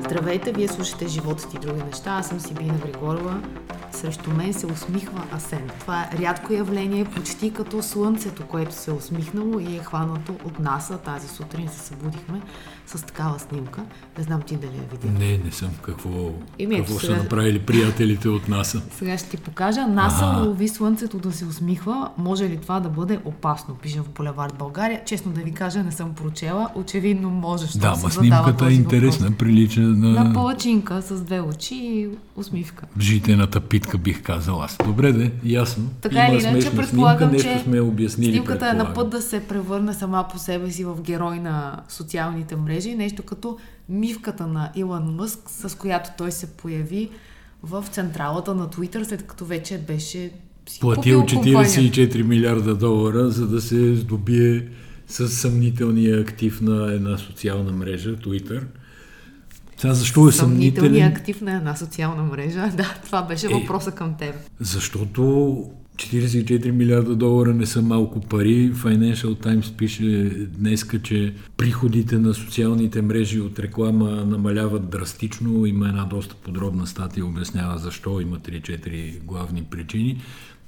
Здравейте, вие слушате Живота и други неща. Аз съм Сибина Григорова. Срещу мен се усмихва Асен. Това е рядко явление, почти като слънцето, което се е усмихнало и е хванато от НАСА. Тази сутрин се събудихме с такава снимка. Не знам ти дали я видя. Не, не съм. Какво, Еми, ето какво сега- са направили приятелите от НАСА? Сега ще ти покажа. НАСА Ага. лови слънцето да се усмихва. Може ли това да бъде опасно? Пише в Булевард България. Честно да ви кажа, не съм прочела. Очевидно може, защото Да, ма снимката е интересна. въпрос. Прилича На на палачинка с две очи и усмивка. житената питка, бих казал аз. Добре, де, ясно. Така или иначе, предполагам, снимка, че сме обяснили. Снимката е на път да се превърне сама по себе си в герой на социалните мрежи. Нещо като мивката на Илон Мъск, с която той се появи в централата на Twitter, след като вече беше си Платил купил компанията. 44 милиарда долара, за да се здобие с съмнителния актив на една социална мрежа, Twitter. Сега защо е съмнителен? актив на една социална мрежа. Да, това беше Е. въпроса към теб. Защото 44 милиарда долара не са малко пари. Financial Times пише днеска, че приходите на социалните мрежи от реклама намаляват драстично. Има една доста подробна статия, обяснява защо. Има 3-4 главни причини.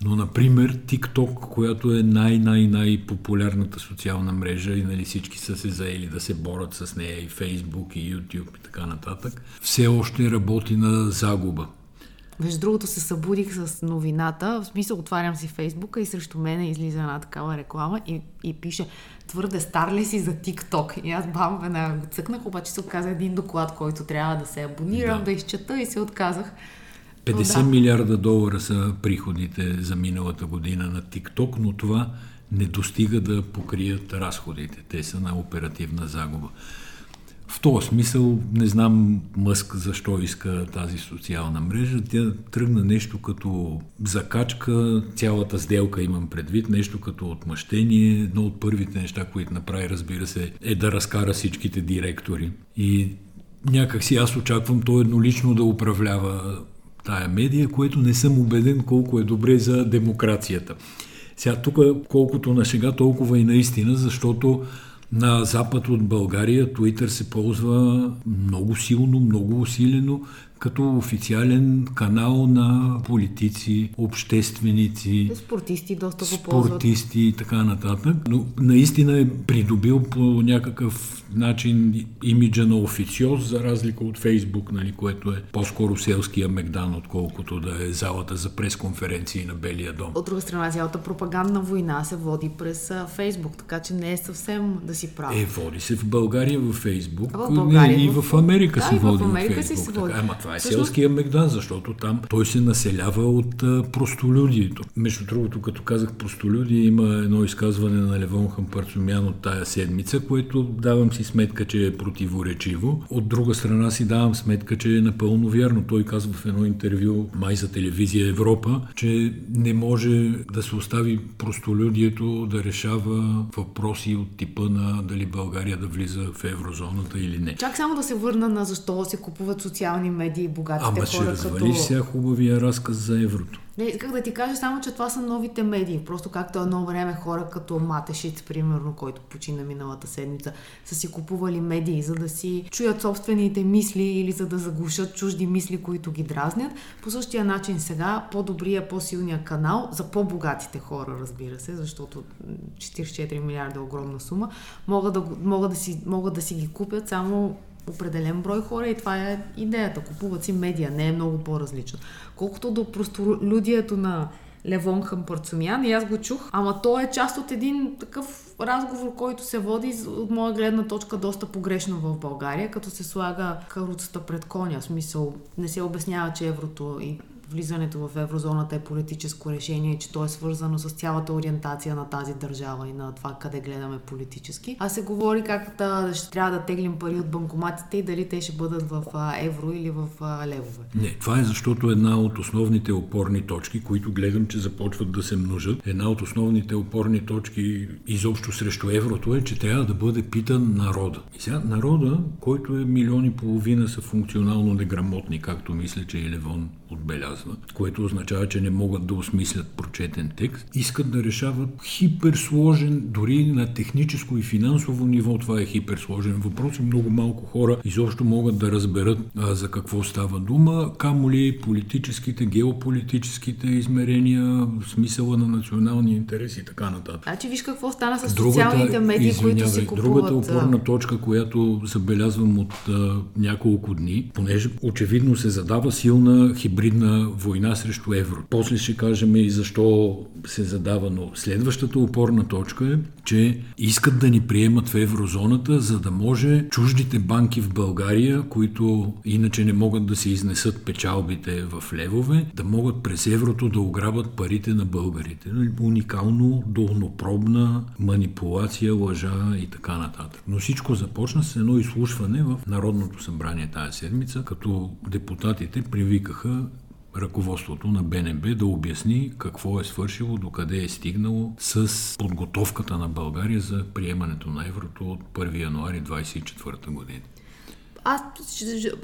Но, например, TikTok, която е най-най-най-популярната социална мрежа и нали, всички са се заели да се борят с нея и Facebook, и YouTube и така нататък, все още работи на загуба. Между другото се събудих с новината, в смисъл отварям си Фейсбука и срещу мене излиза една такава реклама и, и пише твърде стар ли си за TikTok? И аз бам веднага го цъкнах, обаче се оказа един доклад, който трябва да се абонирам, да, Да. изчета и се отказах. 50 Но да. милиарда долара са приходите за миналата година на TikTok, но това не достига да покрият разходите. Те са на оперативна загуба. В този смисъл не знам Мъск защо иска тази социална мрежа. Тя тръгна нещо като закачка, цялата сделка имам предвид, нещо като отмъщение. Едно от първите неща, които направи, разбира се, е да разкара всичките директори. И някак си аз очаквам той еднолично да управлява тая медия, което не съм убеден колко е добре за демокрацията. Сега тук колкото на шега, толкова и наистина, защото на запад от България Twitter се ползва много силно, много усилено като официален канал на политици, общественици, Спортисти доста го спортисти и така нататък. Но наистина е придобил по някакъв начин имиджа на официоз, за разлика от Фейсбук, нали, което е по-скоро селския Мегдан, отколкото да е залата за пресконференции на Белия дом. От друга страна, цялата пропагандна война се води през Фейсбук, така че не е съвсем да си прав. Е, води се в България в Фейсбук, А в България, не, и в- в Америка Да, се и в води Америка си Фейсбук. се води. Така, ама това е Всъщност- селския Мегдан, защото там той се населява от а, простолюдието. Между другото, като казах простолюдие, има едно изказване на Левон Хампарцумян от тая седмица, което давам си сметка, че е противоречиво. От друга страна си давам сметка, че е напълно вярно. Той казва в едно интервю, май за телевизия Европа, че не може да се остави простолюдието да решава въпроси от типа на дали България да влиза в еврозоната или не. Чак само да се върна на защо се купуват социални медии богатите Ама ще хора развалиш като... сега хубавия разказ за еврото. Не, исках да ти кажа само, че това са новите медии. Просто както едно време хора като Матешиц, примерно, който почина миналата седмица, са си купували медии, за да си чуят собствените мисли или за да заглушат чужди мисли, които ги дразнят. По същия начин сега по-добрия, по-силния канал за по-богатите хора, разбира се, защото м, 44 милиарда е огромна сума, могат да, могат да, си, могат да си ги купят само определен брой хора и това е идеята. Купуват си медия, не е много по-различно. Колкото до простолюдието на Левон Хампарцумян, и аз го чух, ама то е част от един такъв разговор, който се води от моя гледна точка доста погрешно в България, като се слага каруцата пред коня. В смисъл, не се обяснява, че еврото и влизането в еврозоната е политическо решение, че то е свързано с цялата ориентация на тази държава и на това къде гледаме политически. А се говори как да, ще трябва да теглим пари от банкоматите и дали те ще бъдат в евро или в левове. Не, това е защото една от основните опорни точки, които гледам, че започват да се множат, една от основните опорни точки изобщо срещу еврото е, че трябва да бъде питан народа. И сега народа, който е милиони и половина са функционално неграмотни, както мисля, че и Левон отбеляза. казва, което означава, че не могат да осмислят прочетен текст, искат да решават хиперсложен, дори на техническо и финансово ниво това е хиперсложен въпрос и много малко хора изобщо могат да разберат а, за какво става дума, камо ли политическите, геополитическите измерения, смисъла на национални интереси и така нататък. Значи виж какво стана с другата, социалните медии, които купуват. Другата опорна точка, която забелязвам от а, няколко дни, понеже очевидно се задава силна хибридна война срещу евро. После ще кажем и защо се задава, но следващата опорна точка е, че искат да ни приемат в еврозоната, за да може чуждите банки в България, които иначе не могат да се изнесат печалбите в левове, да могат през еврото да ограбят парите на българите. Уникално, долнопробна манипулация, лъжа и така нататък. Но всичко започна с едно изслушване в Народното събрание тази седмица, като депутатите привикаха ръководството на БНБ да обясни какво е свършило, докъде е стигнало с подготовката на България за приемането на еврото от 1 януари 2024 година. Аз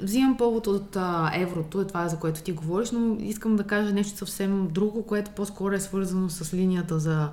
взимам повод от а, еврото, е това за което ти говориш, но искам да кажа нещо съвсем друго, което по-скоро е свързано с линията за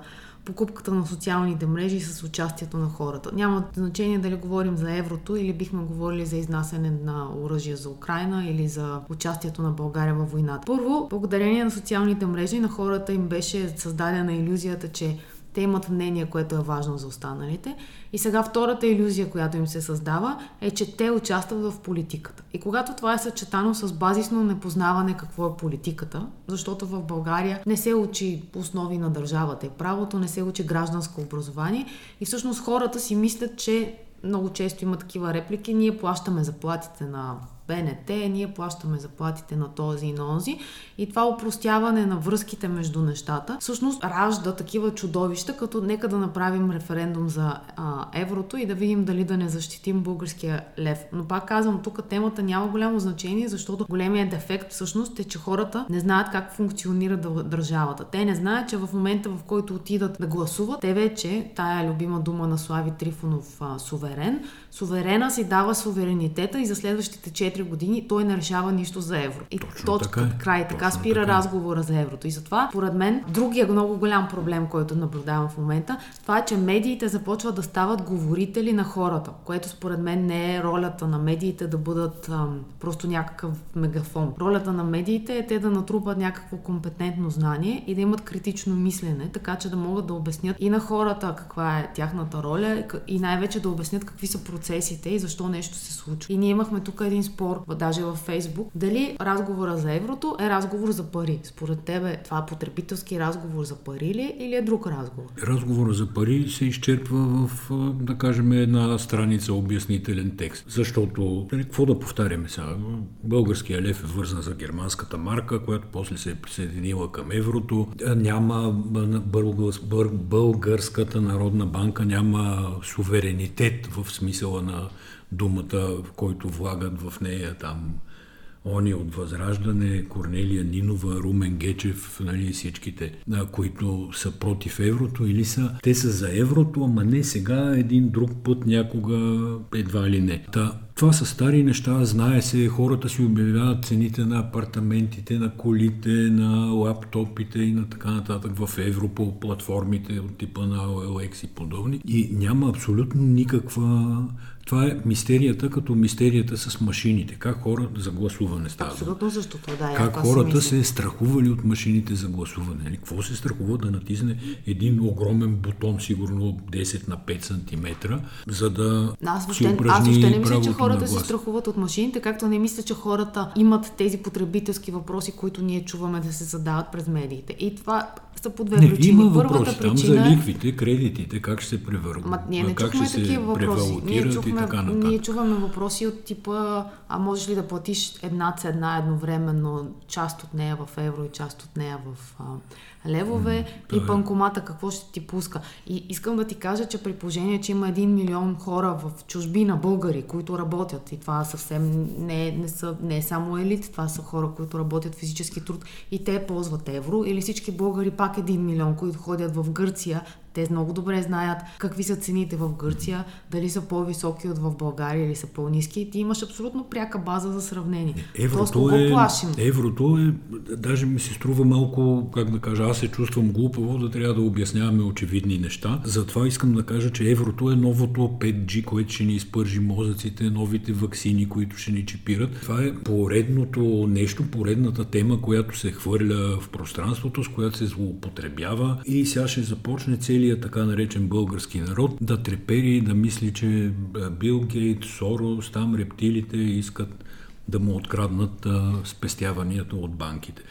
покупката на социалните мрежи с участието на хората. Няма значение дали говорим за еврото или бихме говорили за изнасяне на оръжие за Украина или за участието на България във войната. Първо, благодарение на социалните мрежи на хората им беше създадена иллюзията, че те имат мнение, което е важно за останалите. И сега втората иллюзия, която им се създава, е, че те участват в политиката. И когато това е съчетано с базисно непознаване какво е политиката, защото в България не се учи основи на държавата и правото, не се учи гражданско образование и всъщност хората си мислят, че много често има такива реплики, ние плащаме заплатите на БНТ, ние плащаме заплатите на този и на онзи. И това упростяване на връзките между нещата всъщност ражда такива чудовища, като нека да направим референдум за а, еврото и да видим дали да не защитим българския лев. Но пак казвам, тук темата няма голямо значение, защото големия дефект всъщност е, че хората не знаят как функционира държавата. Те не знаят, че в момента, в който отидат да гласуват, те вече, тая любима дума на Слави Трифонов, а, суверен, суверена си дава суверенитета и за следващите 4 години той не решава нищо за евро. И Точно точка така е. край. Така Точно спира така. Е. разговора за еврото. И затова, поред мен, другия много голям проблем, който наблюдавам в момента, това е, че медиите започват да стават говорители на хората, което според мен не е ролята на медиите да бъдат ам, просто някакъв мегафон. Ролята на медиите е те да натрупат някакво компетентно знание и да имат критично мислене, така че да могат да обяснят и на хората каква е тяхната роля и най-вече да обяснят какви са процесите и защо нещо се случва. И ние имахме тук един спор, даже във Фейсбук, дали разговора за еврото е разговор за пари. Според тебе това е потребителски разговор за пари ли или е друг разговор? Разговора за пари се изчерпва в, да кажем, една страница обяснителен текст. Защото, нали, какво да повтаряме сега? Българския лев е вързан за германската марка, която после се е присъединила към еврото. Няма българската народна банка няма суверенитет в смисъла на думата, който влагат в нея там они от Възраждане, Корнелия Нинова, Румен Гечев, нали, всичките, които са против еврото или са, те са за еврото, ама не сега, един друг път някога, едва ли не. Та, това са стари неща, знае се, хората си обявяват цените на апартаментите, на колите, на лаптопите и на така нататък в евро по платформите от типа на OLX и подобни. И няма абсолютно никаква това е мистерията като мистерията с машините. Как хора за гласуване става. Абсолютно защото да. Как хората се е страхували от машините за гласуване. Нали? Какво се страхува да натисне един огромен бутон, сигурно 10 на 5 см, за да аз въобще, си упражни Аз въобще не мисля, че хората се страхуват от машините, както не мисля, че хората имат тези потребителски въпроси, които ние чуваме да се задават през медиите. И това са по две не, причини. Има Първата въпроси причина... там за лихвите, кредитите, как ще се превърнат. Ма, ние не как чухме такива въпроси. Ние чухме, така ние чуваме въпроси от типа, а можеш ли да платиш една цена едновременно, част от нея в евро и част от нея в а, левове mm, и банкомата какво ще ти пуска. И искам да ти кажа, че при положение, че има един милион хора в чужбина, българи, които работят, и това съвсем не, не, са, не е само елит, това са хора, които работят физически труд и те ползват евро, или всички българи пак един милион, които ходят в Гърция, Те много добре знаят какви са цените в Гърция, дали са по-високи от в България или са по-низки. Ти имаш абсолютно пряка база за сравнение. Еврото е, плашим? еврото е, даже ми се струва малко, как да кажа, аз се чувствам глупаво да трябва да обясняваме очевидни неща. Затова искам да кажа, че еврото е новото 5G, което ще ни изпържи мозъците, новите вакцини, които ще ни чипират. Това е поредното нещо, поредната тема, която се хвърля в пространството, с която се злоупотребява и сега ще започне целият така наречен български народ да трепери и да мисли, че Бил Гейт, Сорос, там рептилите искат да му откраднат а, спестяванията от банките.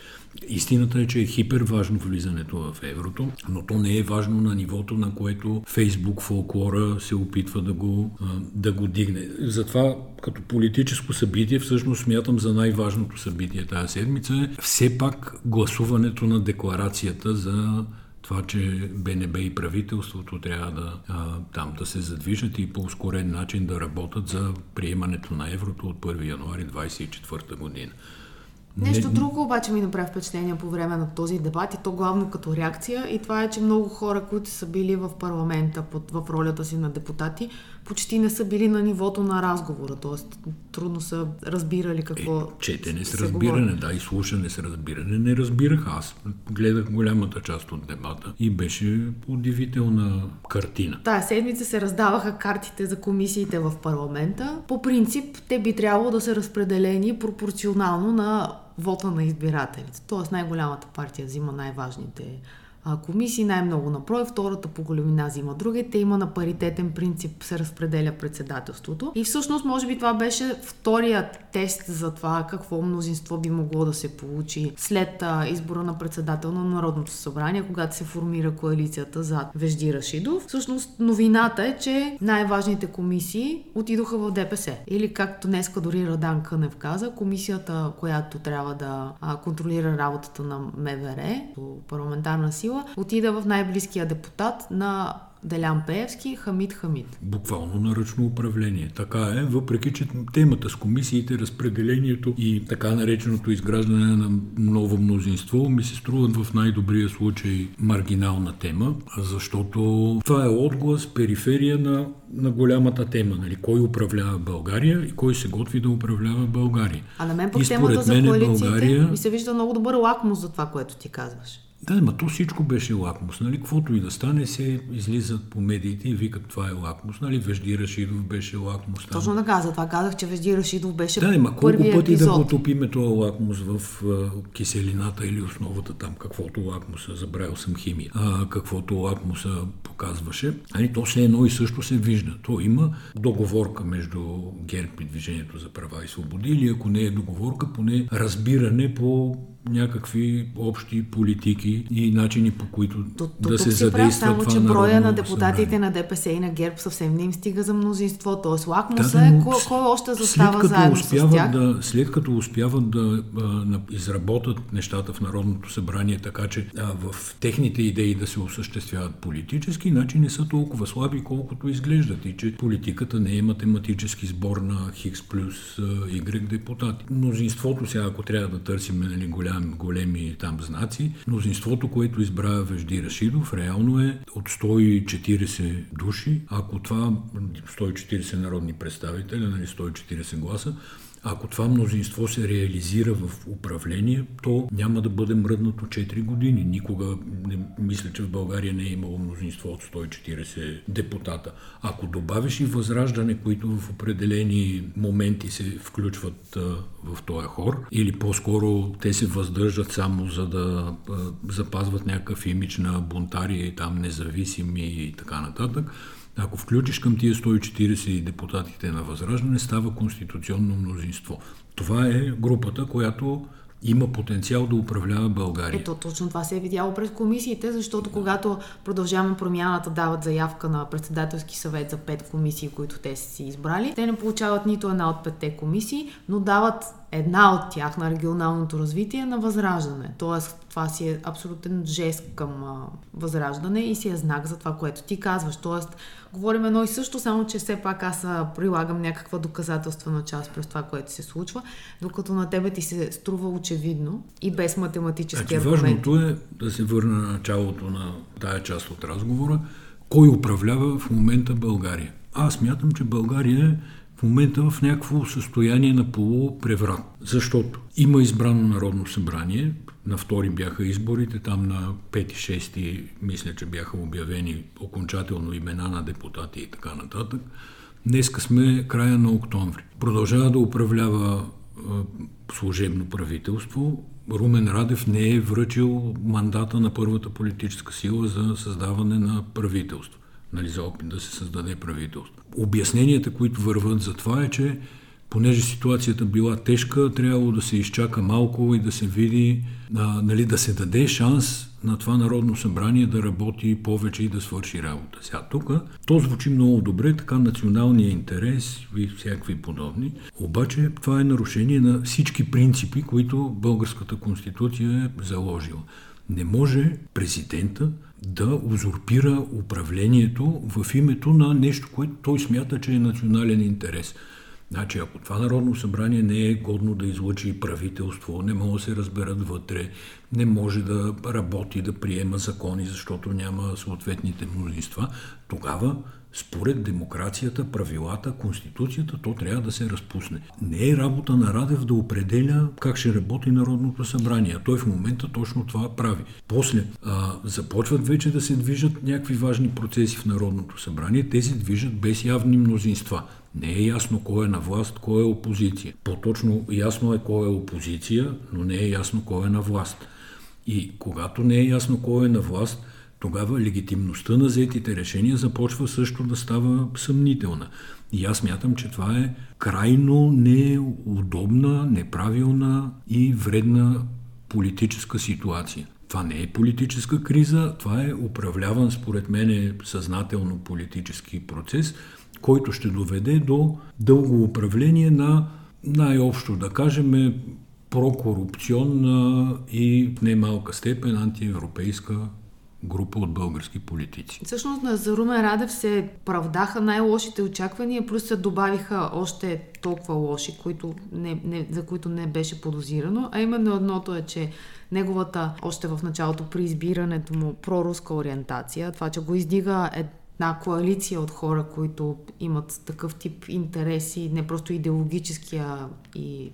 Истината е, че е хипер важно влизането в еврото, но то не е важно на нивото, на което Фейсбук фолклора се опитва да го, да го дигне. Затова като политическо събитие всъщност смятам за най-важното събитие тази седмица е все пак гласуването на декларацията за това, че БНБ и правителството трябва да, а, там да се задвижат и по ускорен начин да работят за приемането на еврото от 1 януари 2024 година. Нещо не... друго обаче ми направи впечатление по време на този дебат и то главно като реакция и това е, че много хора, които са били в парламента под, в ролята си на депутати, почти не са били на нивото на разговора, т.е. трудно са разбирали какво. Е, четене с разбиране, говори. да, и слушане с разбиране. Не разбирах аз. Гледах голямата част от дебата и беше удивителна картина. Тая седмица се раздаваха картите за комисиите в парламента. По принцип, те би трябвало да са разпределени пропорционално на вота на избирателите. Тоест най-голямата партия взима най-важните комисии, най-много на брой, втората по големина взима другите, има на паритетен принцип се разпределя председателството. И всъщност, може би това беше вторият тест за това какво мнозинство би могло да се получи след а, избора на председател на Народното събрание, когато се формира коалицията зад Вежди Рашидов. Всъщност, новината е, че най-важните комисии отидоха в ДПС. Или както днеска дори Радан Кънев каза, комисията, която трябва да а, контролира работата на МВР по парламентарна сила, сила, отида в най-близкия депутат на Делян Пеевски, Хамид Хамид. Буквално на ръчно управление. Така е, въпреки че темата с комисиите, разпределението и така нареченото изграждане на ново мнозинство ми се струват в най-добрия случай маргинална тема, защото това е отглас, периферия на, на голямата тема. Нали? Кой управлява България и кой се готви да управлява България. А на мен по темата за коалициите България... ми се вижда много добър лакмус за това, което ти казваш. Да, но то всичко беше лакмус. Нали? Каквото и да стане, се излизат по медиите и викат това е лакмус. Нали? Вежди Рашидов беше лакмус. Там. Точно така, за това казах, че Вежди Рашидов беше Да, ма колко пъти епизод. да го топиме това лакмус в а, киселината или основата там, каквото лакмуса, забравил съм химия, а, каквото лакмуса показваше. Нали? То все едно и също се вижда. То има договорка между ГЕРБ и Движението за права и свободи или ако не е договорка, поне разбиране по някакви общи политики и начини по които то, то, да се задейства само, това че броя на депутатите събрание. на ДПС и на ГЕРБ съвсем не им стига за мнозинство. Тоест лакмуса да, е кой, кой още застава заедно с тях. Да, след като успяват да а, изработат нещата в Народното събрание така, че а, в техните идеи да се осъществяват политически, иначе не са толкова слаби, колкото изглеждат и че политиката не е математически сбор на Хикс плюс Y депутати. Мнозинството сега, ако трябва да търсим нали, голям голям, големи там знаци. Мнозинството, което избра Вежди Рашидов, реално е от 140 души. Ако това 140 народни представители, нали 140 гласа, ако това мнозинство се реализира в управление, то няма да бъде мръднато 4 години. Никога не мисля, че в България не е имало мнозинство от 140 депутата. Ако добавиш и възраждане, които в определени моменти се включват в този хор, или по-скоро те се въздържат само за да запазват някакъв имидж на бунтари там независими и така нататък, ако включиш към тия 140 депутатите на Възраждане, става конституционно мнозинство. Това е групата, която има потенциал да управлява България. Ето, точно това се е видяло през комисиите, защото когато продължаваме промяната дават заявка на председателски съвет за пет комисии, които те са си избрали, те не получават нито една от петте комисии, но дават една от тях на регионалното развитие на възраждане. Тоест, това си е абсолютен жест към а, възраждане и си е знак за това, което ти казваш. Тоест, говорим едно и също, само че все пак аз прилагам някаква доказателствена част през това, което се случва, докато на тебе ти се струва очевидно и без математически значи, аргументи. Важното е да се върна на началото на тая част от разговора. Кой управлява в момента България? Аз мятам, че България е в момента в някакво състояние на полупреврат. Защото има избрано Народно събрание, на втори бяха изборите, там на 5-6 мисля, че бяха обявени окончателно имена на депутати и така нататък. Днеска сме края на октомври. Продължава да управлява служебно правителство. Румен Радев не е връчил мандата на първата политическа сила за създаване на правителство нали, за опит да се създаде правителство. Обясненията, които върват за това е, че понеже ситуацията била тежка, трябвало да се изчака малко и да се види, а, нали, да се даде шанс на това Народно събрание да работи повече и да свърши работа. Сега тук то звучи много добре, така националния интерес и всякакви подобни. Обаче това е нарушение на всички принципи, които българската конституция е заложила. Не може президента да узурпира управлението в името на нещо, което той смята, че е национален интерес. Значи, ако това Народно събрание не е годно да излъчи правителство, не може да се разберат вътре, не може да работи, да приема закони, защото няма съответните мнозинства, тогава според демокрацията, правилата, конституцията, то трябва да се разпусне. Не е работа на Радев да определя как ще работи Народното събрание, той в момента точно това прави. После а, започват вече да се движат някакви важни процеси в Народното събрание, те се движат без явни мнозинства. Не е ясно кой е на власт, кой е опозиция. По-точно ясно е кой е опозиция, но не е ясно кой е на власт. И когато не е ясно кой е на власт, тогава легитимността на взетите решения започва също да става съмнителна. И аз мятам, че това е крайно неудобна, неправилна и вредна политическа ситуация. Това не е политическа криза, това е управляван, според мен, е съзнателно политически процес, който ще доведе до дълго управление на най-общо, да кажем, прокорупционна и в немалка степен антиевропейска група от български политици. Всъщност на Румен Радев се правдаха най-лошите очаквания, плюс се добавиха още толкова лоши, които не, не, за които не беше подозирано, а именно едното е, че неговата още в началото при избирането му проруска ориентация, това, че го издига е една коалиция от хора, които имат такъв тип интереси, не просто идеологическия и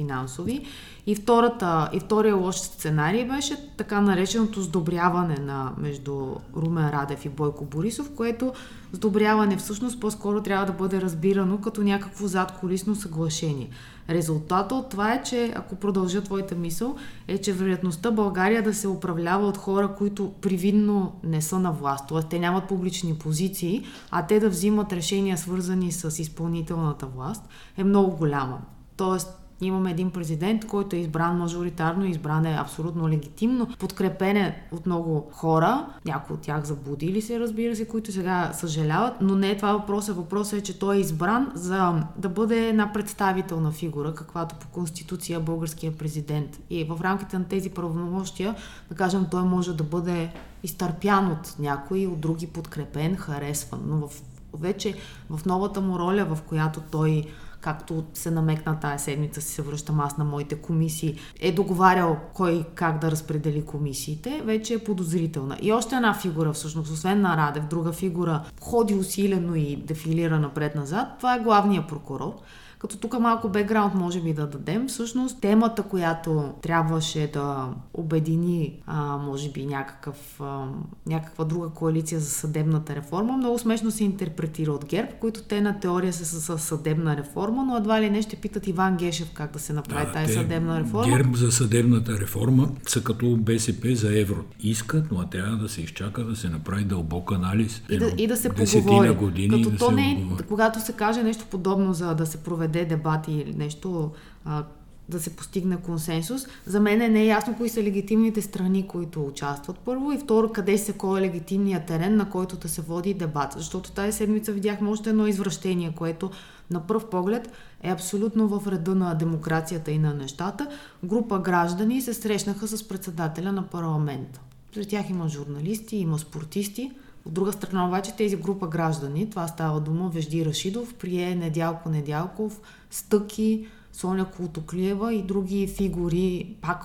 финансови. И, втората, и втория лош сценарий беше така нареченото сдобряване на между Румен Радев и Бойко Борисов, което сдобряване всъщност по-скоро трябва да бъде разбирано като някакво задколисно съглашение. Резултата от това е, че ако продължа твоята мисъл, е, че вероятността България да се управлява от хора, които привидно не са на власт, т.е. те нямат публични позиции, а те да взимат решения свързани с изпълнителната власт, е много голяма. Тоест, Имаме един президент, който е избран мажоритарно, избран е абсолютно легитимно, подкрепен е от много хора, някои от тях заблудили се, разбира се, които сега съжаляват, но не е това въпросът. Въпросът е, че той е избран за да бъде една представителна фигура, каквато по конституция българския президент. И в рамките на тези правомощия, да кажем, той може да бъде изтърпян от някой, от други подкрепен, харесван. Но в, вече в новата му роля, в която той както се намекна тая седмица, си се връщам аз на моите комисии, е договарял кой как да разпредели комисиите, вече е подозрителна. И още една фигура, всъщност, освен на Радев, друга фигура, ходи усилено и дефилира напред-назад, това е главният прокурор. Като тук малко бекграунд може би да дадем. Всъщност темата, която трябваше да обедини, а, може би, някакъв, а, някаква друга коалиция за съдебната реформа, много смешно се интерпретира от ГЕРБ, които те на теория са с съдебна реформа, но едва ли не ще питат Иван Гешев как да се направи да, тази съдебна реформа. ГЕРБ за съдебната реформа са като БСП за евро. Искат, но трябва да се изчака да се направи дълбок анализ. И да, и да се поговори. Години като да то не, е, когато се каже нещо подобно за да се проведе проведе дебати или нещо, а, да се постигне консенсус. За мен е ясно кои са легитимните страни, които участват първо и второ къде се кой е легитимният терен, на който да се води дебат. Защото тази седмица видяхме още едно извращение, което на пръв поглед е абсолютно в реда на демокрацията и на нещата. Група граждани се срещнаха с председателя на парламента. Сред тях има журналисти, има спортисти. От друга страна обаче тези група граждани, това става дума, Вежди Рашидов, прие Недялко Недялков, Стъки, Соня Култоклиева и други фигури, пак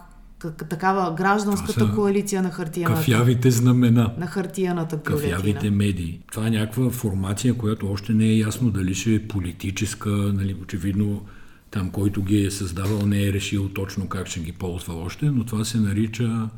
такава гражданската коалиция на хартияната. Кафявите знамена. На хартияната бюлетина. Кафявите медии. Това е някаква формация, която още не е ясно дали ще е политическа, нали, очевидно там, който ги е създавал, не е решил точно как ще ги ползва още, но това се нарича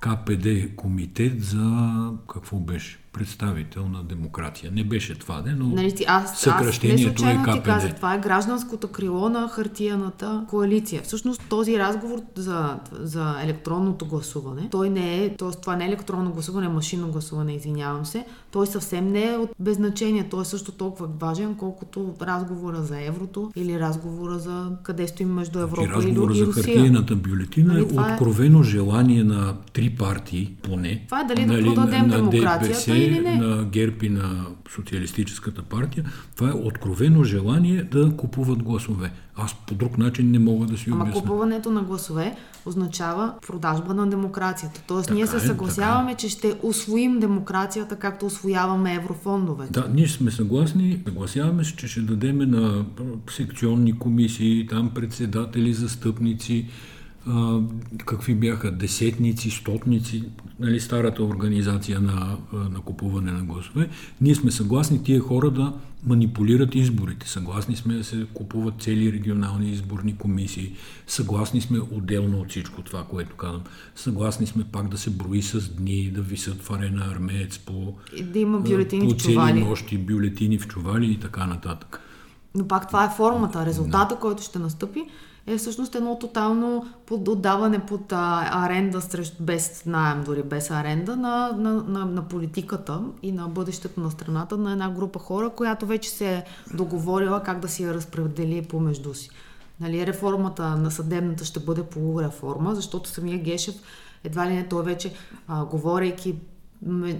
КПД комитет за какво беше? Представител на демокрация. Не беше това, не, но нали, аз, съкръщението аз е КПД. Ти казах, това е гражданското крило на хартияната коалиция. Всъщност този разговор за, за електронното гласуване, той не е, т.е. това не е електронно гласуване, е машинно гласуване, извинявам се, той съвсем не е от без значение. Той е също толкова важен, колкото разговора за еврото или разговора за къде стоим между значи, Европа и, и Русия. за хартияната бюлетина нали, е откровено е... желание на три партии, поне. Това е дали нали, да продадем на демокрацията ДПС, или не. на ГЕРБ и на Социалистическата партия. Това е откровено желание да купуват гласове. Аз по друг начин не мога да си Ама обясня. купуването на гласове означава продажба на демокрацията. Тоест така ние се е, съгласяваме, е. че ще освоим демокрацията, както освояваме еврофондове. Да, ние сме съгласни, съгласяваме се, че ще дадем на секционни комисии, там председатели, застъпници, а, какви бяха десетници, стотници, нали, старата организация на, на купуване на гласове. Ние сме съгласни тия хора да манипулират изборите. Съгласни сме да се купуват цели регионални изборни комисии. Съгласни сме отделно от всичко това, което казвам. Съгласни сме пак да се брои с дни, да висят в арена армеец по, и да има бюлетини по в чували. цели нощи, бюлетини в чували и така нататък. Но пак това е формата, резултата, да. който ще настъпи е всъщност едно тотално под отдаване под а, аренда срещу, без найем, дори без аренда на, на, на, на политиката и на бъдещето на страната на една група хора, която вече се е договорила как да си я разпредели помежду си. Нали, реформата на съдебната ще бъде полуреформа, защото самия Гешев едва ли не той вече, а, говорейки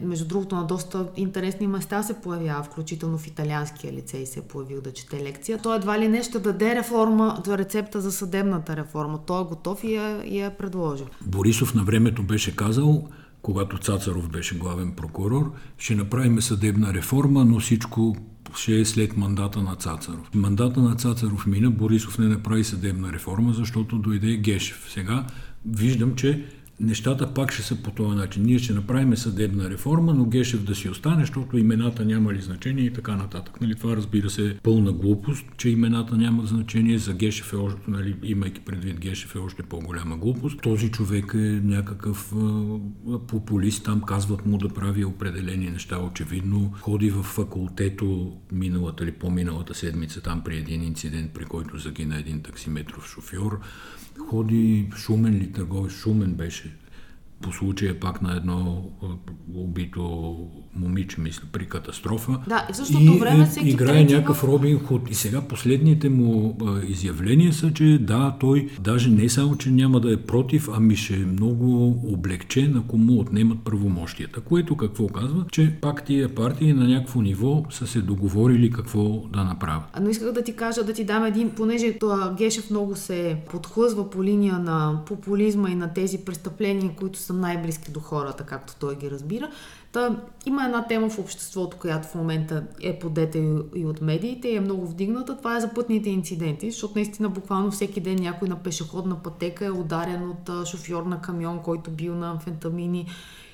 между другото, на доста интересни места се появява, включително в италианския лицей се е появил да чете лекция. Той едва ли не ще даде реформа, рецепта за съдебната реформа. Той е готов и я, и я предложил. Борисов на времето беше казал, когато Цацаров беше главен прокурор, ще направим съдебна реформа, но всичко ще е след мандата на Цацаров. Мандата на Цацаров мина, Борисов не направи съдебна реформа, защото дойде Гешев. Сега виждам, че нещата пак ще са по този начин. Ние ще направим съдебна реформа, но Гешев да си остане, защото имената няма ли значение и така нататък. Нали, това разбира се е пълна глупост, че имената нямат значение. За Гешев е още, нали, имайки предвид Гешев е още по-голяма глупост. Този човек е някакъв а, популист, там казват му да прави определени неща. Очевидно ходи в факултето миналата или по-миналата седмица там при един инцидент, при който загина един таксиметров шофьор ходи Шумен ли търговец, Шумен беше по случая пак на едно убито момиче, мисля, при катастрофа. Да, и в същото време всеки играе някакъв Робин Худ. И сега последните му а, изявления са, че да, той даже не само, че няма да е против, ами ще е много облегчен, ако му отнемат правомощията. Което какво казва? Че пак тия партии на някакво ниво са се договорили какво да направят. Но исках да ти кажа, да ти дам един, понеже това Гешев много се подхлъзва по линия на популизма и на тези престъпления, които са най-близки до хората, както той ги разбира. Та, има една тема в обществото, която в момента е подета и, от медиите и е много вдигната. Това е за пътните инциденти, защото наистина буквално всеки ден някой на пешеходна пътека е ударен от шофьор на камион, който бил на амфентамини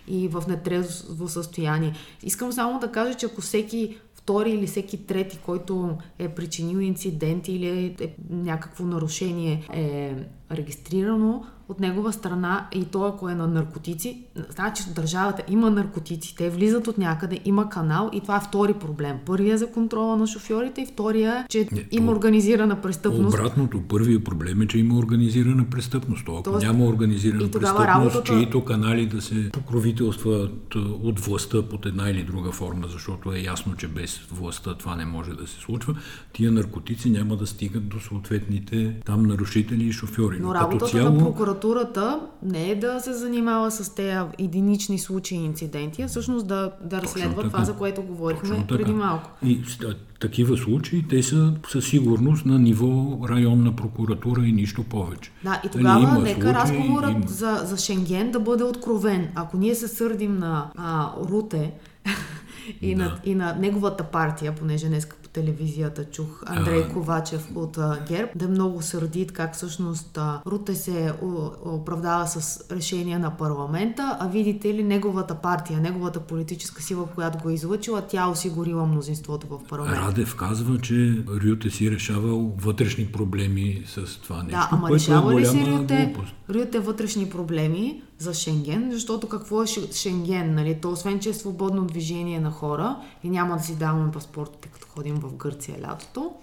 и в нетрезво състояние. Искам само да кажа, че ако всеки втори или всеки трети, който е причинил инцидент или е, е някакво нарушение е регистрирано от негова страна и то ако е на наркотици, значи държавата има наркотици, те влизат от някъде, има канал и това е втори проблем. Първия е за контрола на шофьорите и втория е, че Не, има то, организирана престъпност. Обратното, първият проблем е, че има организирана престъпност. То, ако Тоест, няма организирана престъпност, работата... чието канали да се покровителстват от властта под една или друга форма, защото е ясно, че без властта това не може да се случва, тия наркотици няма да стигат до съответните там нарушители и шофьори. Но, Но работата цяло... на прокуратурата не е да се занимава с тези единични случаи и инциденти, а всъщност да, да разследва това, за което говорихме преди малко. И такива случаи, те са със сигурност на ниво районна прокуратура и нищо повече. Да, и нали, тогава Дали, нека случаи, разговорът има... за, за Шенген да бъде откровен. Ако ние се сърдим на а, Руте и, да. на, и на неговата партия, понеже днес телевизията чух Андрей а... Ковачев от а, ГЕРБ, да е много сърдит как всъщност а, Руте се оправдава с решение на парламента, а видите ли неговата партия, неговата политическа сила, която го е излъчила, тя осигурила мнозинството в парламента. Радев казва, че Рюте си решавал вътрешни проблеми с това нещо. Да, ама е решава е ли си Рюте, Рюте вътрешни проблеми за Шенген, защото какво е Шенген? Нали? То освен, че е свободно движение на хора и няма да си даваме паспортите, като ходим в Гърция лятото,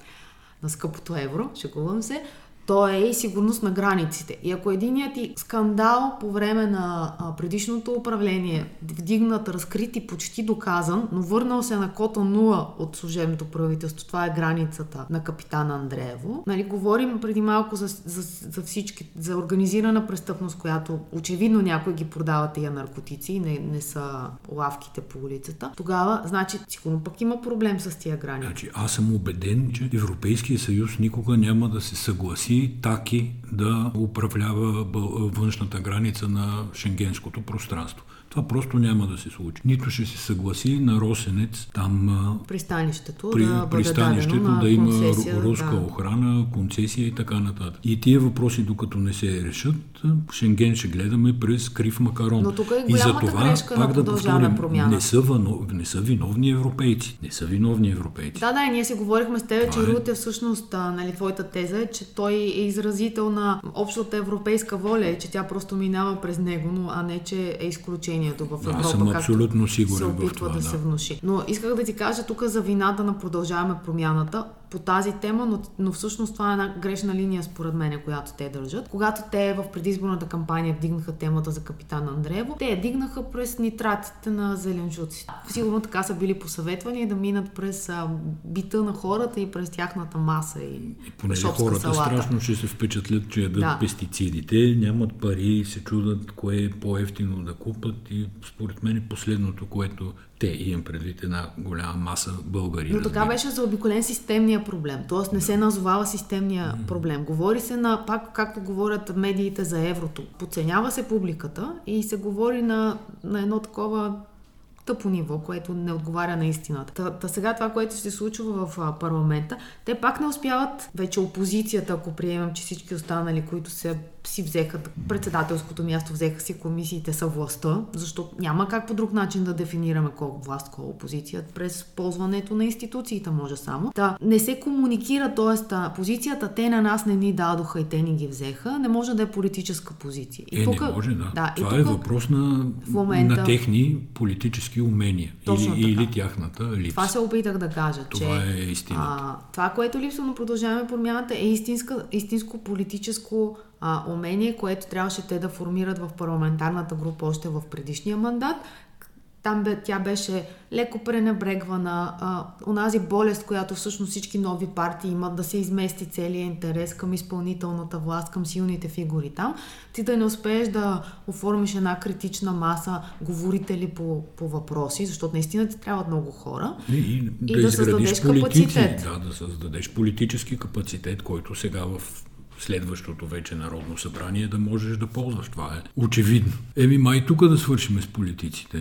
на скъпото евро, шегувам се, то е и сигурност на границите. И ако единият ти скандал по време на предишното управление, вдигнат, разкрит и почти доказан, но върнал се на кота 0 от служебното правителство, това е границата на капитан Андреево. Нали, говорим преди малко за, за, за всички, за организирана престъпност, която очевидно някой ги продава тия наркотици, не, не са лавките по улицата. Тогава, значи, сигурно пък има проблем с тия граници. Значи, аз съм убеден, че Европейския съюз никога няма да се съгласи си Таки да управлява външната граница на шенгенското пространство. Това просто няма да се случи. Нито ще се съгласи на Росенец там пристанището, при, да, пристанището да, да има руска да. охрана, концесия и така нататък. И тия въпроси, докато не се решат, Шенген ще гледаме през крив макарон. Но тук е и за това, пак да повторим, не са, не са виновни европейци. Не са виновни европейци. Да, да, ние си говорихме с теб, че е. Рут е всъщност, нали, твоята теза е, че той е изразител на общата европейска воля, че тя просто минава през него, но а не, че е изключение положението в Европа. Аз съм абсолютно сигурен се опитва в това, да, да се внуши. Но исках да ти кажа тук за вината на продължаваме промяната по тази тема, но, но всъщност това е една грешна линия според мен, която те държат. Когато те в предизборната кампания вдигнаха темата за капитан Андреево, те я дигнаха през нитратите на зеленчуци. Сигурно така са били посъветвани да минат през а, бита на хората и през тяхната маса и, и понеже хората салата. страшно ще се впечатлят, че ядат да. пестицидите, нямат пари се чудат кое е по-ефтино да купат и според мен последното, което те, имам предвид една голяма маса българи. Но така беше за обиколен системния проблем. Тоест не се назовава системния mm-hmm. проблем. Говори се на, пак както говорят медиите за еврото, подценява се публиката и се говори на, на едно такова тъпо ниво, което не отговаря на истината. Та, та сега това, което се случва в а, парламента, те пак не успяват, вече опозицията, ако приемам, че всички останали, които се си взеха председателското място, взеха си комисиите са властта, защото няма как по друг начин да дефинираме колко власт, колко опозиция, през ползването на институциите може само. Да, не се комуникира, т.е. позицията те на нас не ни дадоха и те ни ги взеха, не може да е политическа позиция. И е, тук, не може, да. да Това и е тук, е въпрос на, в момента, на техни политически умения или, или тяхната липса. Това се опитах да кажа, това че е истината. А, това, което липсва на продължаваме промяната е истинска, истинско политическо а, умение, което трябваше те да формират в парламентарната група още в предишния мандат. Там бе, тя беше леко пренебрегвана. А, онази болест, която всъщност всички нови партии имат, да се измести целият интерес към изпълнителната власт, към силните фигури там. Ти да не успееш да оформиш една критична маса говорители по, по въпроси, защото наистина ти трябват много хора. И, и, и да, да създадеш политици, капацитет. Да, да създадеш политически капацитет, който сега в следващото вече Народно събрание да можеш да ползваш. Това е очевидно. Еми, май тук да свършим с политиците.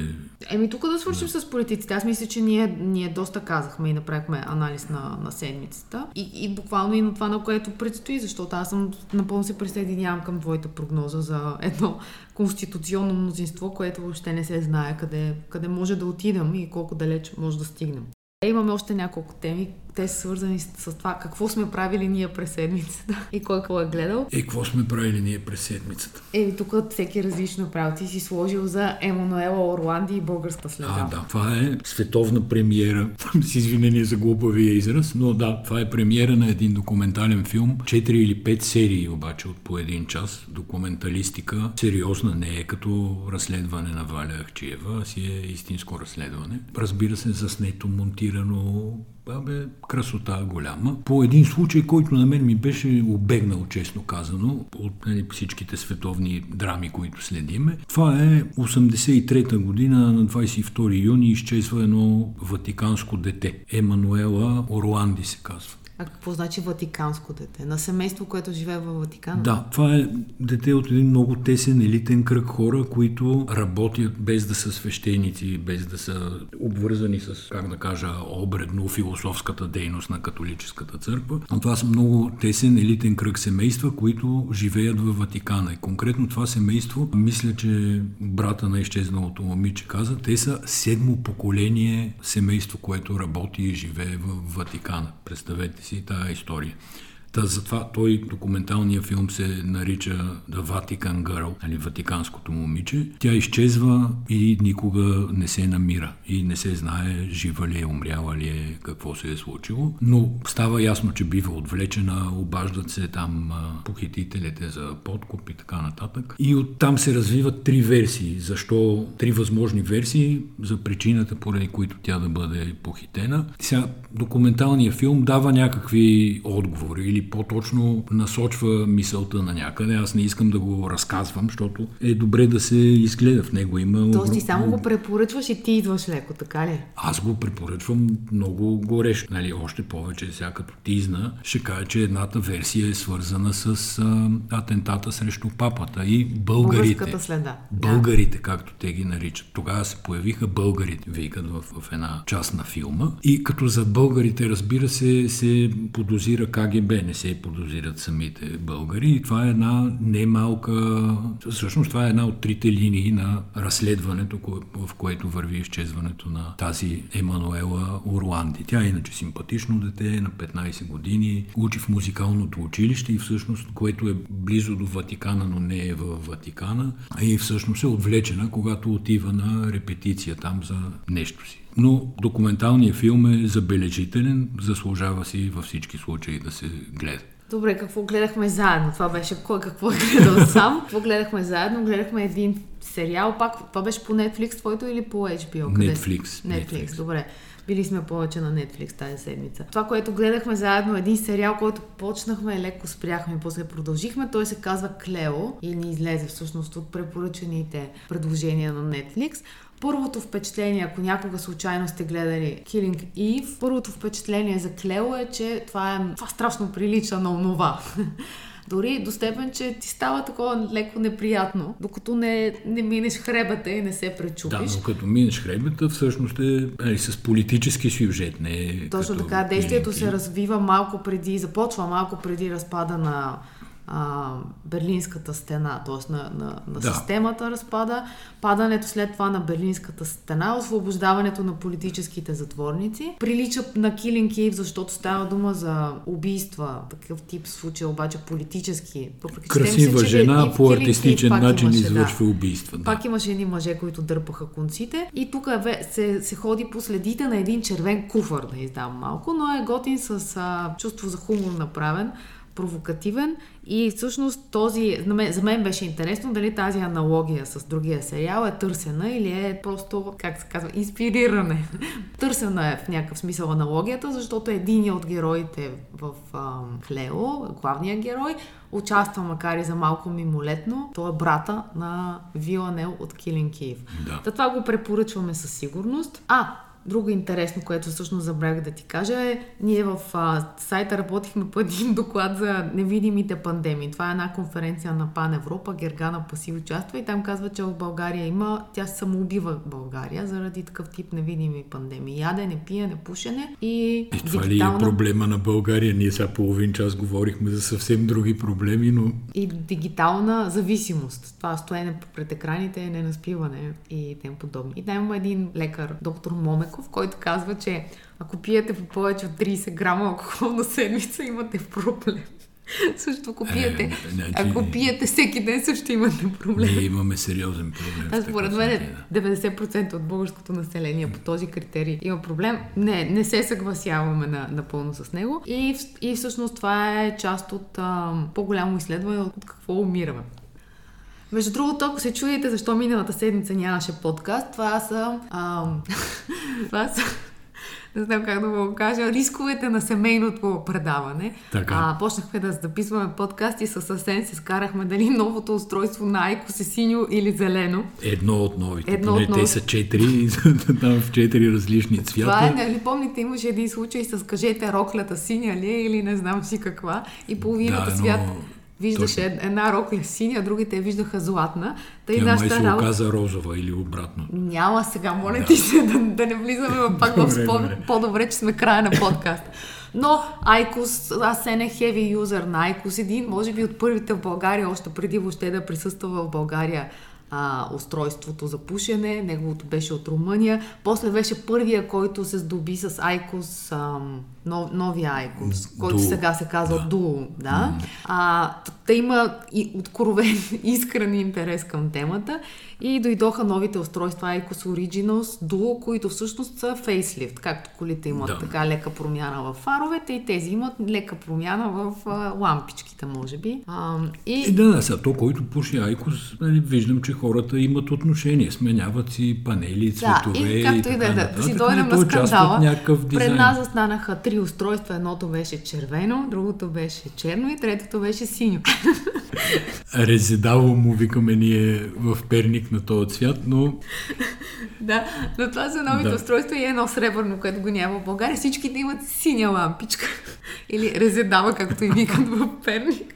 Еми, тук да свършим да. с политиците. Аз мисля, че ние, ние доста казахме и направихме анализ на, на седмицата. И, и буквално и на това, на което предстои, защото аз съм напълно се присъединявам към твоята прогноза за едно конституционно мнозинство, което въобще не се знае къде, къде може да отидем и колко далеч може да стигнем. Имаме още няколко теми, те са свързани с, това какво сме правили ние през седмицата и кой какво е гледал. Е, какво сме правили ние през седмицата? Е, тук всеки различно правил. Ти си сложил за Емануела Орланди и българска следа. А, да, това е световна премиера. с извинение за глупавия израз, но да, това е премиера на един документален филм. Четири или пет серии обаче от по един час. Документалистика. Сериозна не е като разследване на Валя Ахчиева, си е истинско разследване. Разбира се, заснето, монтирано, Абе, красота голяма. По един случай, който на мен ми беше обегнал, честно казано, от нали, всичките световни драми, които следиме. Това е 83-та година, на 22 юни, изчезва едно ватиканско дете. Емануела Орланди се казва. А какво значи ватиканско дете? На семейство, което живее в Ватикана? Да, това е дете от един много тесен елитен кръг хора, които работят без да са свещеници, без да са обвързани с, как да кажа, обредно философската дейност на католическата църква. Но това са много тесен елитен кръг семейства, които живеят в Ватикана. И конкретно това семейство, мисля, че брата на изчезналото момиче каза, те са седмо поколение семейство, което работи и живее в Ватикана. Представете си си тази история. Та затова той, документалния филм се нарича The Vatican Girl, нали, Ватиканското момиче. Тя изчезва и никога не се намира и не се знае жива ли е, умряла ли е, какво се е случило. Но става ясно, че бива отвлечена, обаждат се там похитителите за подкуп и така нататък. И оттам се развиват три версии. Защо? Три възможни версии за причината, поради които тя да бъде похитена. Сега документалният филм дава някакви отговори или по-точно насочва мисълта на някъде. Аз не искам да го разказвам, защото е добре да се изгледа в него. Има... Тоест ти само го препоръчваш и ти идваш леко, така ли? Аз го препоръчвам много горещо. Нали, още повече, сега като тизна, ще кажа, че едната версия е свързана с а, атентата срещу папата и българите. следа. Българите, да. както те ги наричат. Тогава се появиха българите, викат в, в една част на филма. И като за българите, разбира се, се подозира КГБ, не се подозират самите българи. И това е една немалка... Всъщност това е една от трите линии на разследването, в което върви изчезването на тази Емануела Орланди. Тя е иначе симпатично дете, на 15 години, учи в музикалното училище и всъщност, което е близо до Ватикана, но не е в Ватикана, и всъщност е отвлечена, когато отива на репетиция там за нещо си. Но документалният филм е забележителен, заслужава си във всички случаи да се гледа. Добре, какво гледахме заедно? Това беше кой какво е гледал сам. Какво гледахме заедно? Гледахме един сериал, пак това беше по Netflix твоето или по HBO? Къде? Netflix. Netflix, Netflix. добре. Били сме повече на Netflix тази седмица. Това, което гледахме заедно, един сериал, който почнахме, леко спряхме, после продължихме. Той се казва Клео и ни излезе всъщност от препоръчените предложения на Netflix. Първото впечатление, ако някога случайно сте гледали Killing Eve, първото впечатление за Клео е, че това, е, това страшно прилича на онова. Дори до степен, че ти става такова леко неприятно, докато не, не минеш хребата и не се пречупиш. Да, но като минеш хребата, всъщност е, е с политически сюжет, не е Точно така, действието се развива малко преди, започва малко преди разпада на а, Берлинската стена, т.е. на, на, на да. системата разпада, падането след това на Берлинската стена, освобождаването на политическите затворници. Прилича на Killing Eve, защото става дума за убийства, такъв тип случай, обаче политически. Красива се, жена по артистичен начин имаше, извършва да. убийства. Да. Пак имаше едни мъже, които дърпаха конците и тук се, се ходи по следите на един червен куфър, да издам малко, но е готин с а, чувство за хумор направен провокативен и всъщност този, за мен беше интересно дали тази аналогия с другия сериал е търсена или е просто, как се казва, инспириране. търсена е в някакъв смисъл аналогията, защото един от героите в ам, Клео, главният герой, участва макар и за малко мимолетно. Той е брата на Виланел от Killing Eve. Да. това го препоръчваме със сигурност. А, Друго интересно, което всъщност забравях да ти кажа е, ние в а, сайта работихме по един доклад за невидимите пандемии. Това е една конференция на Пан Европа, Гергана Пасив участва и там казва, че в България има, тя се самоубива в България заради такъв тип невидими пандемии. Ядене, пиене, пушене и е, това дигитална... ли е проблема на България? Ние сега половин час говорихме за съвсем други проблеми, но... И дигитална зависимост. Това стоене пред екраните, ненаспиване и тем подобни. И там има един лекар, доктор Момек, Велков, който казва, че ако пиете по повече от 30 грама алкохол на седмица, имате проблем. Също ако пиете, Е, значи- ако пиете всеки ден, също имате проблем. Ние имаме сериозен проблем. Аз според мен случай, да. 90% от българското население по този критерий има проблем. Не, не се съгласяваме на, напълно с него. И, и всъщност това е част от а, по-голямо изследване от какво умираме. Между другото, ако се чудите защо миналата седмица нямаше подкаст, това са... А, това са не знам как да го кажа, рисковете на семейното предаване. Така. А, почнахме да записваме подкаст и със Асен се скарахме дали новото устройство на Айкос е синьо или зелено. Едно от новите. Едно Поне от новите. Те са четири, там в четири различни цвята. Това е, нали помните, имаше един случай с кажете роклята синя ли е или не знам си каква и половината Да, свят виждаше точно. една рокля синя, другите виждаха златна. Тъй Тя май нашата се работа... оказа розова или обратно. Няма сега, моля ти се да, да не влизаме пак в спор. добре. По-добре, че сме края на подкаст. Но Айкос, аз не хеви юзър на Айкос, един, може би от първите в България, още преди въобще да присъства в България а, устройството за пушене, неговото беше от Румъния. После беше първия, който се здоби с Айкос, ам, нов, новия Айкос, който Duo. сега се казва да. Duo. Да? А, т- те има и откровен, искрен интерес към темата и дойдоха новите устройства Icos Originals Duo, които всъщност са фейслифт, както колите имат Да. така лека промяна в фаровете и тези имат лека промяна в а, лампичките, може би. А, И и да, да, сега то, който пуши Айкос, нали, виждам, че хората имат отношение, сменяват си панели, да, цветове и както и така да е, да, нататък, си нали, дойдем на е от скандала. Пред нас останаха три устройства. Едното беше червено, другото беше черно и третото беше синьо. Резидало му викаме ние в перник на този цвят, но Да, но това са новите Да. устройства и едно сребърно, което го няма в България. Всичките имат синя лампичка. Или резедава, както и викат в Перник.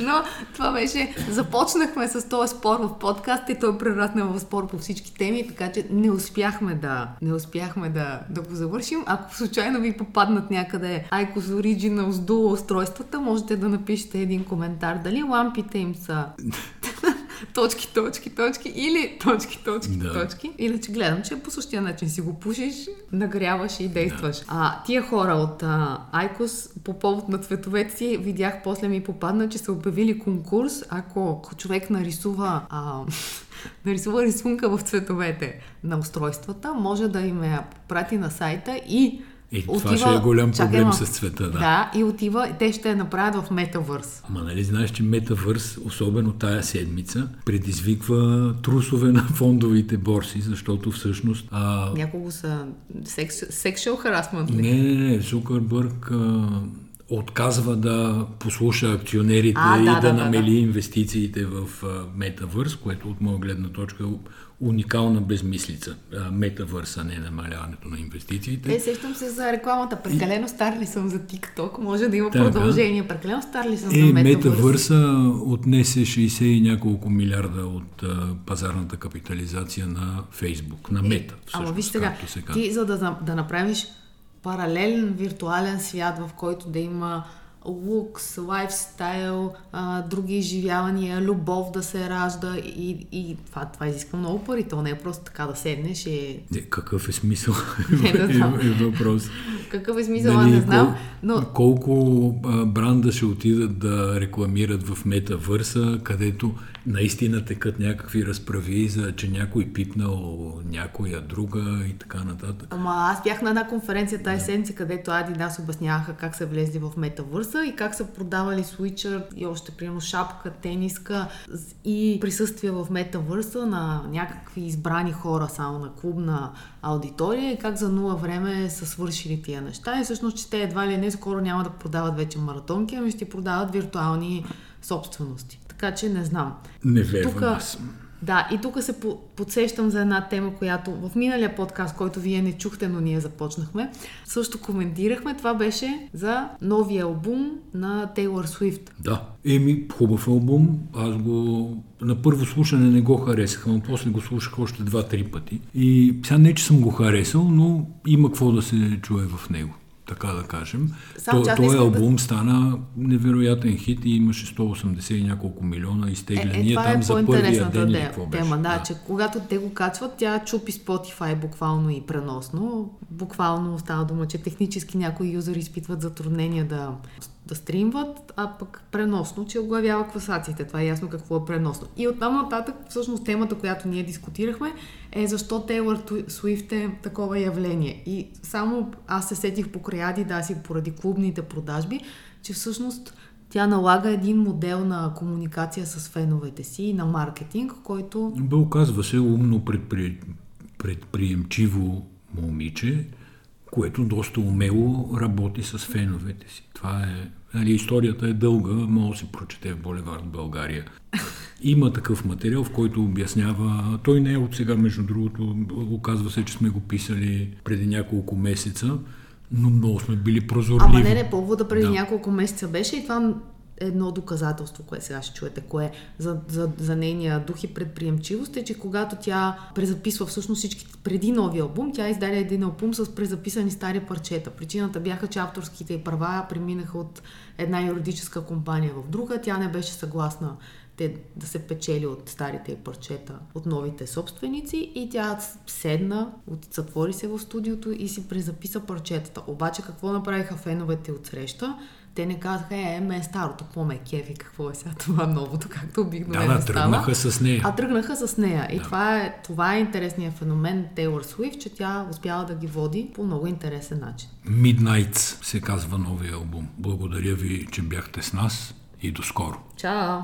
Но това беше... Започнахме с този спор в подкаст и той прерасна в спор по всички теми, така че не успяхме да, не успяхме да, да го завършим. Ако случайно ви попаднат някъде Icos Originals Duo устройствата, можете да напишете един коментар дали лампите им са точки, точки, точки или точки, точки, Да. точки. Иначе гледам, че по същия начин си го пушиш, нагряваш и действаш. А, тия хора от а, Айкос по повод на цветовете си видях, после ми попадна, че са обявили конкурс, ако човек нарисува а, нарисува рисунка в цветовете на устройствата, може да им я прати на сайта и и това ще е голям Чакай, проблем ма. с цвета. Да. Да, и отива, те ще я направят в метавърс. Ма нали знаеш, че Метавърс, особено тая седмица, предизвиква трусове на фондовите борси, защото всъщност а, Няколко са секс, sexual harassment ли? не, не, не, Зукърбърг а, отказва да послуша акционерите А, и да, да, да, да, намели инвестициите в Метавърс, което от моя гледна точка е уникална безмислица. А, Метавърс, а не намаляването на инвестициите. Е, сещам се за рекламата. Прекалено стар ли съм за TikTok? Може да има Така. продължение. Прекалено стар ли съм Е, за метавърс? метавърса отнесе 60 и няколко милиарда от а, пазарната капитализация на Фейсбук, на Мета. Ама всъщност, виж сега, се ти за да, да направиш паралелен виртуален свят, в който да има лукс, лайфстайл, а, други изживявания, любов да се ражда и, и това, това изисква много пари. То не е просто така да седнеш и... Е, какъв е смисъл? Не, да знам. е, е въпрос. Какъв е смисъл, Нали, не знам, но Колко а, бранда ще отидат да рекламират в метавърса, където наистина текат някакви разправи за, че някой пипнал някоя друга и така нататък. Ама аз бях на една конференция тази седмица, където Adidas обясняваха как са влезли в метавърса и как са продавали свичър и още примерно шапка, тениска и присъствие в метавърса на някакви избрани хора само на клубна аудитория и как за нула време са свършили тия неща и всъщност, че те едва ли не скоро няма да продават вече маратонки, ами ще продават виртуални собствености. Така че не знам. Не вервам Тука- аз. Да, и тук се по- подсещам за една тема, която в миналия подкаст, който вие не чухте, но ние започнахме, също коментирахме. Това беше за новия албум на Тейлор Свифт. Да. Еми, хубав албум. Аз го на първо слушане не го харесах, но после го слушах още два-три пъти. И сега не, че съм го харесал, но има какво да се чуе в него. Така да кажем. Само, То, този искам да- албум стана невероятен хит и имаше 180 и няколко милиона Е, изтегляния е, това там е за първия ден де- какво беше. тема, да, че когато те го качват, тя чупи Spotify буквално и преносно. Буквално става дума, че технически някои юзери изпитват затруднения да, да стримват, а пък преносно, че оглавява класациите. Това е ясно какво е преносно. И оттам нататък, всъщност темата, която ние дискутирахме, е защо Тейлър Суифт е такова явление. И само аз се сетих покрай Adidas и поради клубните продажби, че всъщност тя налага един модел на комуникация с феновете си и на маркетинг, който Бе, оказва се умно предпри... предприемчиво момиче, което доста умело работи с феновете си. Това е... Нали, историята е дълга, може да се прочете в Боливард България. Има такъв материал, в който обяснява... Той не е от сега, между другото. Оказва се, че сме го писали преди няколко месеца, но много сме били прозорливи. Ама не, не, повода преди Да. няколко месеца беше и това едно доказателство, което сега ще чуете, кое за, за, за нейния дух и предприемчивост е, че когато тя презаписва всъщност всички преди новия албум, тя издаде един албум с презаписани стари парчета. Причината бяха, че авторските права преминаха от една юридическа компания в друга. Тя не беше съгласна те да се печели от старите парчета, от новите собственици и тя седна, затвори се в студиото и си презаписа парчетата. Обаче какво направиха феновете от среща? Те не казаха, е, ме е старото, по-ме кефи, какво е сега това новото, както Да, обикновено да, става. тръгнаха с нея. А тръгнаха с нея. И това, е, това е интересният феномен Тейлор Суифт, че тя успяла да ги води по много интересен начин. Midnights се казва новия албум. Благодаря ви, че бяхте с нас и до скоро. Чао!